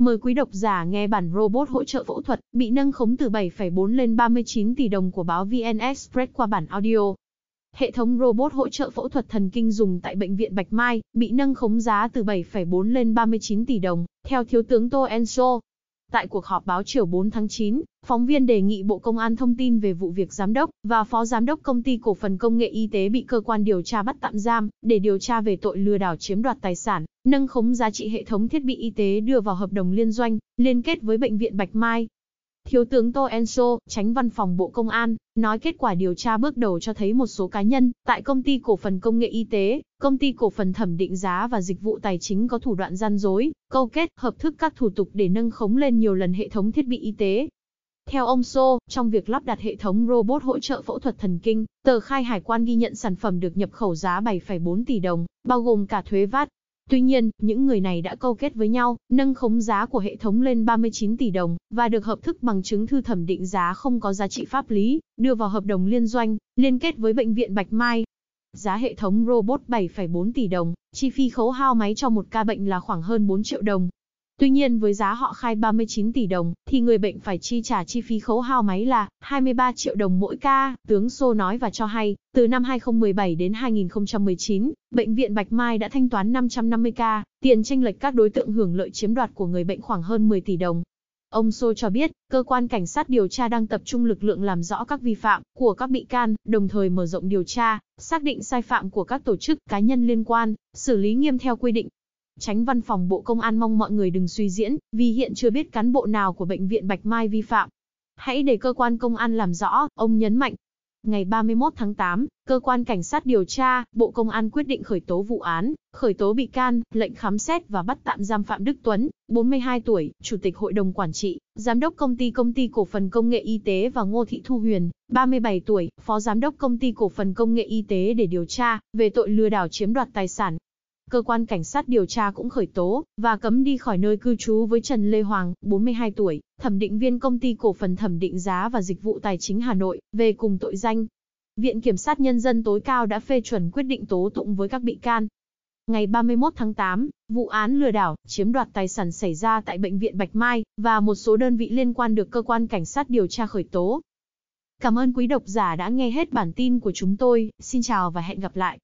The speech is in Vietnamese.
Mời quý độc giả nghe bản robot hỗ trợ phẫu thuật bị nâng khống từ 7,4 lên 39 tỷ đồng của báo VN Express qua bản audio. Hệ thống robot hỗ trợ phẫu thuật thần kinh dùng tại bệnh viện Bạch Mai bị nâng khống giá từ 7,4 lên 39 tỷ đồng, theo thiếu tướng Tô Enso. Tại cuộc họp báo chiều 4 tháng 9, phóng viên đề nghị Bộ Công an thông tin về vụ việc giám đốc và phó giám đốc công ty cổ phần công nghệ y tế bị cơ quan điều tra bắt tạm giam để điều tra về tội lừa đảo chiếm đoạt tài sản, nâng khống giá trị hệ thống thiết bị y tế đưa vào hợp đồng liên doanh, liên kết với bệnh viện Bạch Mai. Thiếu tướng Tô Enso, tránh văn phòng Bộ Công an, nói kết quả điều tra bước đầu cho thấy một số cá nhân tại công ty cổ phần công nghệ y tế, công ty cổ phần thẩm định giá và dịch vụ tài chính có thủ đoạn gian dối, câu kết, hợp thức các thủ tục để nâng khống lên nhiều lần hệ thống thiết bị y tế. Theo ông So, trong việc lắp đặt hệ thống robot hỗ trợ phẫu thuật thần kinh, tờ khai hải quan ghi nhận sản phẩm được nhập khẩu giá 7,4 tỷ đồng, bao gồm cả thuế VAT, Tuy nhiên, những người này đã câu kết với nhau, nâng khống giá của hệ thống lên 39 tỷ đồng, và được hợp thức bằng chứng thư thẩm định giá không có giá trị pháp lý, đưa vào hợp đồng liên doanh, liên kết với Bệnh viện Bạch Mai. Giá hệ thống robot 7,4 tỷ đồng, chi phí khấu hao máy cho một ca bệnh là khoảng hơn 4 triệu đồng. Tuy nhiên với giá họ khai 39 tỷ đồng, thì người bệnh phải chi trả chi phí khấu hao máy là 23 triệu đồng mỗi ca, tướng Sô nói và cho hay, từ năm 2017 đến 2019, Bệnh viện Bạch Mai đã thanh toán 550 ca, tiền tranh lệch các đối tượng hưởng lợi chiếm đoạt của người bệnh khoảng hơn 10 tỷ đồng. Ông Sô cho biết, cơ quan cảnh sát điều tra đang tập trung lực lượng làm rõ các vi phạm của các bị can, đồng thời mở rộng điều tra, xác định sai phạm của các tổ chức, cá nhân liên quan, xử lý nghiêm theo quy định. Tránh văn phòng Bộ Công an mong mọi người đừng suy diễn, vì hiện chưa biết cán bộ nào của Bệnh viện Bạch Mai vi phạm. Hãy để cơ quan công an làm rõ, ông nhấn mạnh. Ngày 31 tháng 8, Cơ quan Cảnh sát điều tra, Bộ Công an quyết định khởi tố vụ án, khởi tố bị can, lệnh khám xét và bắt tạm giam Phạm Đức Tuấn, 42 tuổi, Chủ tịch Hội đồng Quản trị, Giám đốc Công ty Công ty Cổ phần Công nghệ Y tế và Ngô Thị Thu Huyền, 37 tuổi, Phó Giám đốc Công ty Cổ phần Công nghệ Y tế để điều tra về tội lừa đảo chiếm đoạt tài sản, cơ quan cảnh sát điều tra cũng khởi tố và cấm đi khỏi nơi cư trú với Trần Lê Hoàng, 42 tuổi, thẩm định viên công ty cổ phần thẩm định giá và dịch vụ tài chính Hà Nội, về cùng tội danh. Viện Kiểm sát Nhân dân tối cao đã phê chuẩn quyết định tố tụng với các bị can. Ngày 31 tháng 8, vụ án lừa đảo, chiếm đoạt tài sản xảy ra tại Bệnh viện Bạch Mai, và một số đơn vị liên quan được cơ quan cảnh sát điều tra khởi tố. Cảm ơn quý độc giả đã nghe hết bản tin của chúng tôi, xin chào và hẹn gặp lại.